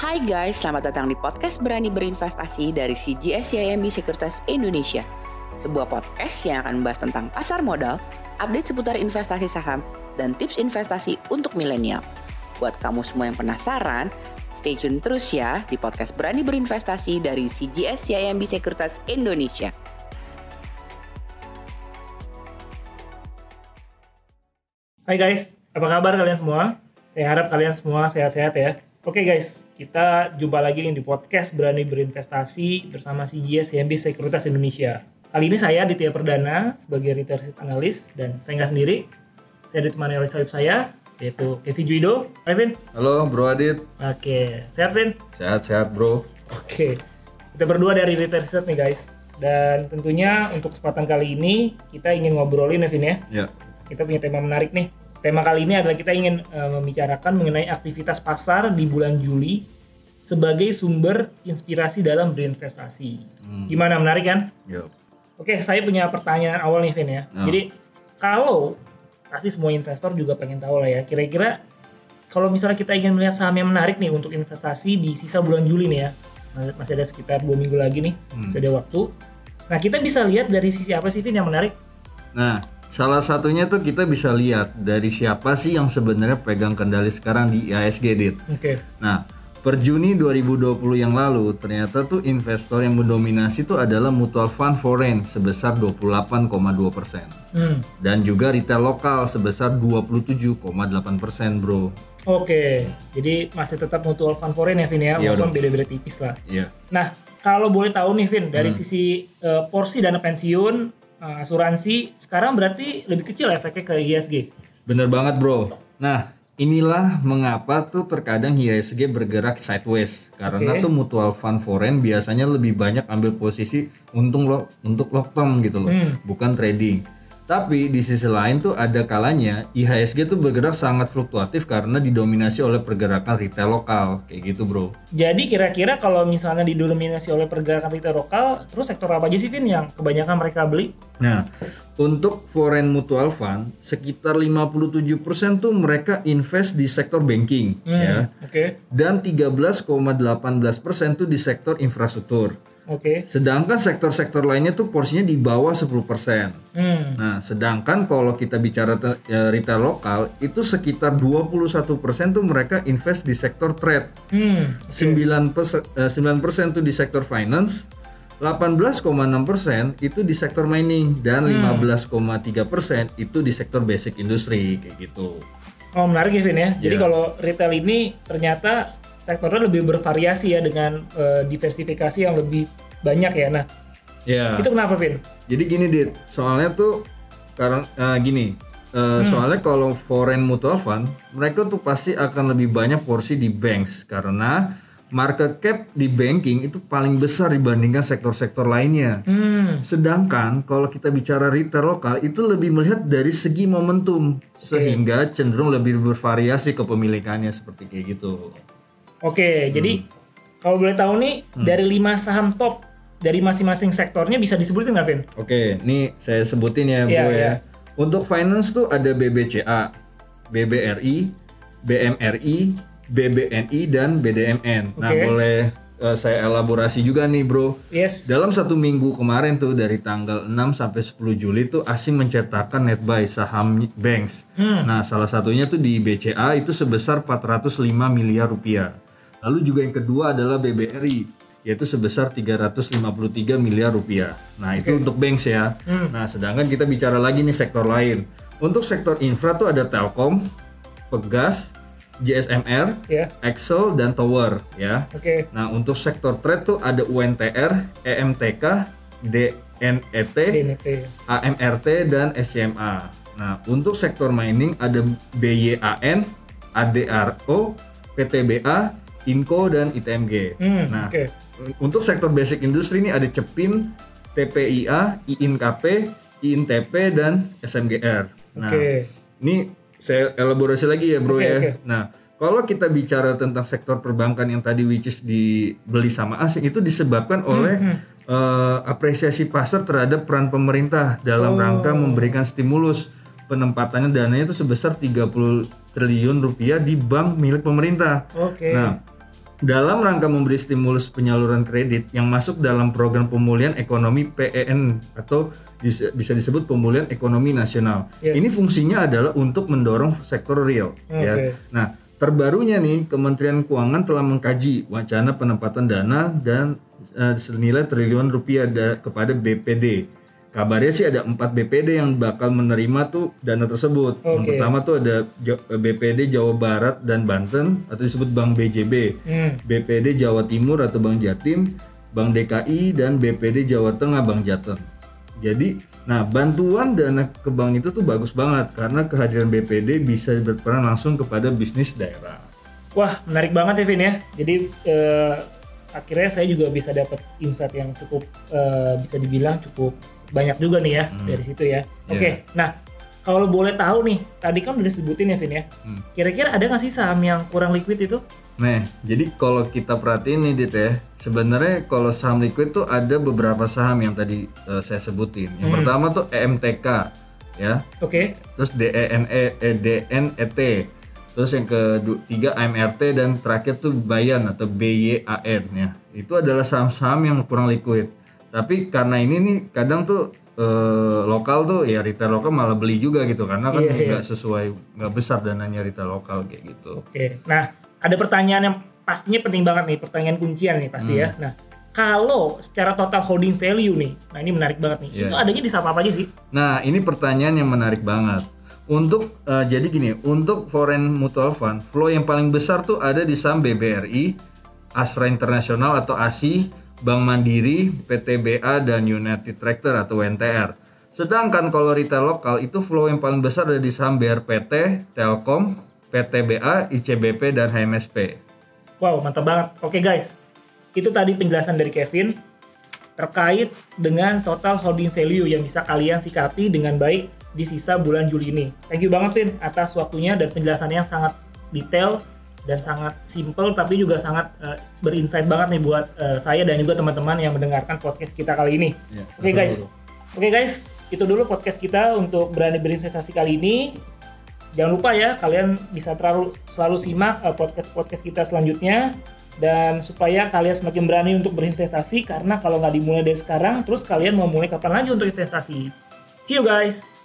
Hai guys, selamat datang di podcast Berani Berinvestasi dari CGS CIMB Sekuritas Indonesia. Sebuah podcast yang akan membahas tentang pasar modal, update seputar investasi saham, dan tips investasi untuk milenial. Buat kamu semua yang penasaran, stay tune terus ya di podcast Berani Berinvestasi dari CGS CIMB Sekuritas Indonesia. Hai guys, apa kabar kalian semua? Saya harap kalian semua sehat-sehat ya. Oke guys, kita jumpa lagi di podcast Berani Berinvestasi bersama CGS CMB Sekuritas Indonesia. Kali ini saya Ditya Perdana sebagai retail analyst dan saya nggak sendiri. Saya ditemani oleh sahib saya yaitu Kevin Juido. Hai Vin. Halo Bro Adit, Oke, sehat Vin? sehat-sehat Bro. Oke, kita berdua dari retail risk nih guys. Dan tentunya untuk kesempatan kali ini kita ingin ngobrolin ya Vin ya. Ya, kita punya tema menarik nih. Tema kali ini adalah kita ingin eh, membicarakan mengenai aktivitas pasar di bulan Juli sebagai sumber inspirasi dalam berinvestasi. Hmm. Gimana menarik kan? ya. Oke, saya punya pertanyaan awal nih Vin ya. Ya. Jadi kalau pasti semua investor juga pengen tahu lah ya. Kira-kira kalau misalnya kita ingin melihat saham yang menarik nih untuk investasi di sisa bulan Juli nih ya, masih ada sekitar dua minggu lagi nih, Hmm. masih ada waktu. Nah kita bisa lihat dari sisi apa sih Vin yang menarik? Nah, salah satunya tuh kita bisa lihat dari siapa sih yang sebenarnya pegang kendali sekarang di IHSG, Dit. Oke. Nah, per Juni 2020 yang lalu, ternyata tuh investor yang mendominasi tuh adalah mutual fund foreign sebesar 28,2 persen. Hmm. Dan juga retail lokal sebesar 27,8 persen, bro. Oke, jadi masih tetap mutual fund foreign ya Vin ya, Iya walaupun beda-beda tipis lah. Iya. Nah, kalau boleh tahu nih Vin, Hmm. dari sisi eh, porsi dana pensiun, eh, asuransi, sekarang berarti lebih kecil efeknya ke ISG. Bener banget bro. Nah inilah mengapa tuh terkadang IHSG bergerak sideways karena Oke. tuh mutual fund foreign biasanya lebih banyak ambil posisi untung lo untuk long term gitu loh, Hmm. bukan trading. Tapi di sisi lain tuh ada kalanya IHSG tuh bergerak sangat fluktuatif karena didominasi oleh pergerakan retail lokal kayak gitu bro. Jadi kira-kira kalau misalnya didominasi oleh pergerakan retail lokal, terus sektor apa aja sih Vin yang kebanyakan mereka beli? Nah, untuk foreign mutual fund sekitar 57% tuh mereka invest di sektor banking Hmm, ya. Oke, dan 13,18% tuh di sektor infrastruktur. Oke. Sedangkan sektor-sektor lainnya tuh porsinya di bawah 10%. Hmm, Nah, sedangkan kalau kita bicara eh, retail lokal itu sekitar 21% tuh mereka invest di sektor trade. hmm, 9 persen, eh, 9% tuh di sektor finance, 18,6% itu di sektor mining dan 15,3% itu di sektor basic industry kayak gitu. Oh menarik ya Vin ya. Jadi Iya. kalau retail ini ternyata sektornya lebih bervariasi ya dengan eh, diversifikasi yang lebih banyak ya. Nah Ya. itu kenapa Vin? Jadi gini dit, soalnya tuh karena eh, gini, eh, soalnya kalau foreign mutual fund mereka tuh pasti akan lebih banyak porsi di banks karena market cap di banking itu paling besar dibandingkan sektor-sektor lainnya. Hmm, Sedangkan kalau kita bicara retail lokal itu lebih melihat dari segi momentum sehingga cenderung lebih bervariasi kepemilikannya seperti kayak gitu. Oke, jadi kalau boleh tahu nih dari lima saham top dari masing-masing sektornya bisa disebutin nggak Vin? Oke, ini saya sebutin ya, Iya, Bro iya. ya. Untuk finance tuh ada BBCA, BBRI, BMRI, BBNI dan BDMN. Nah, Oke. boleh eh, saya elaborasi juga nih, Bro. Yes. Dalam satu minggu kemarin tuh dari tanggal 6 sampai 10 Juli tuh asing mencetakkan net buy saham banks. Hmm. Nah, salah satunya tuh di BCA itu sebesar 405 miliar rupiah. Lalu juga yang kedua adalah BBRI yaitu sebesar 353 miliar rupiah. Nah, itu untuk banks ya. Hmm. Nah, sedangkan kita bicara lagi nih sektor lain. Untuk sektor infra tuh ada Telkom, Pegas, JSMR, Ya. Excel dan Tower ya. Oke. Nah, untuk sektor trade tuh ada UNTR, EMTK, DNET, DNT. AMRT dan SCMA. Nah, untuk sektor mining ada BYAN, ADRO, PTBA, Inco dan ITMG. Hmm, Nah, oke. untuk sektor basic industri ini ada Cepin, TPIA, IINKP, INTP dan SMGR. Nah, ini saya elaborasi lagi ya bro Oke, ya. oke. Nah kalau kita bicara tentang sektor perbankan yang tadi which is dibeli sama asing itu disebabkan oleh hmm. eh, apresiasi pasar terhadap peran pemerintah dalam Oh. rangka memberikan stimulus penempatannya dananya itu sebesar 30 triliun rupiah di bank milik pemerintah. Oke. Nah, dalam rangka memberi stimulus penyaluran kredit yang masuk dalam program pemulihan ekonomi PEN atau bisa, disebut pemulihan ekonomi nasional. Yes. Ini fungsinya adalah untuk mendorong sektor real. Ya. Oke. Nah, terbarunya nih Kementerian Keuangan telah mengkaji wacana penempatan dana dan eh, senilai triliun rupiah da- kepada BPD. Kabarnya sih ada 4 BPD yang bakal menerima tuh dana tersebut. Yang Oke. pertama tuh ada BPD Jawa Barat dan Banten atau disebut Bank BJB. Hmm. BPD Jawa Timur atau Bank Jatim, Bank DKI dan BPD Jawa Tengah Bank Jateng. Jadi, nah bantuan dana ke bank itu tuh bagus banget karena kehadiran BPD bisa berperan langsung kepada bisnis daerah. Wah, menarik banget ya Vin ya. Jadi eh, akhirnya saya juga bisa dapat insight yang cukup eh, bisa dibilang cukup banyak juga nih ya dari situ ya. Oke, nah kalau boleh tahu nih, tadi kan udah disebutin ya Vin ya. Hmm. Kira-kira ada nggak sih saham yang kurang liquid itu? Nah, jadi kalau kita perhatiin nih Dit ya, sebenarnya kalau saham liquid tuh ada beberapa saham yang tadi eh, saya sebutin. Yang pertama tuh EMTK ya, Oke, terus DENE eh, DNET, terus yang ketiga AMRT dan terakhir tuh Bayan atau BYAN ya. Itu adalah saham-saham yang kurang liquid. Tapi karena ini nih kadang tuh eh, lokal tuh ya retail lokal malah beli juga gitu karena kan Iya, iya. nggak sesuai nggak besar dananya retail lokal kayak gitu. oke. Nah, ada pertanyaan yang pastinya penting banget nih, pertanyaan kuncian nih pasti ya. Nah, kalau secara total holding value nih, nah ini menarik banget nih. Iya. Itu adanya di saham apa aja sih? Nah, ini pertanyaan yang menarik banget. Untuk eh, jadi gini, untuk foreign mutual fund, flow yang paling besar tuh ada di saham BBRI, Astra Internasional atau ASI, Bank Mandiri, PTBA dan United Tractor atau UNTR. Sedangkan kalau retail lokal itu flow yang paling besar ada di saham BRPT, Telkom, PTBA, ICBP dan HMSP. Wow, mantap banget. Oke guys, itu tadi penjelasan dari Kevin terkait dengan total holding value yang bisa kalian sikapi dengan baik di sisa bulan Juli ini. Thank you banget Vin atas waktunya dan penjelasannya yang sangat detail dan sangat simple tapi juga sangat eh, berinsight banget nih buat eh, saya dan juga teman-teman yang mendengarkan podcast kita kali ini. Ya, Oke guys, oke guys, itu dulu podcast kita untuk berani berinvestasi kali ini. Jangan lupa ya, kalian bisa terlalu selalu simak eh, podcast-podcast kita selanjutnya dan supaya kalian semakin berani untuk berinvestasi karena kalau nggak dimulai dari sekarang, terus kalian mau mulai kapan lagi untuk investasi? See you guys.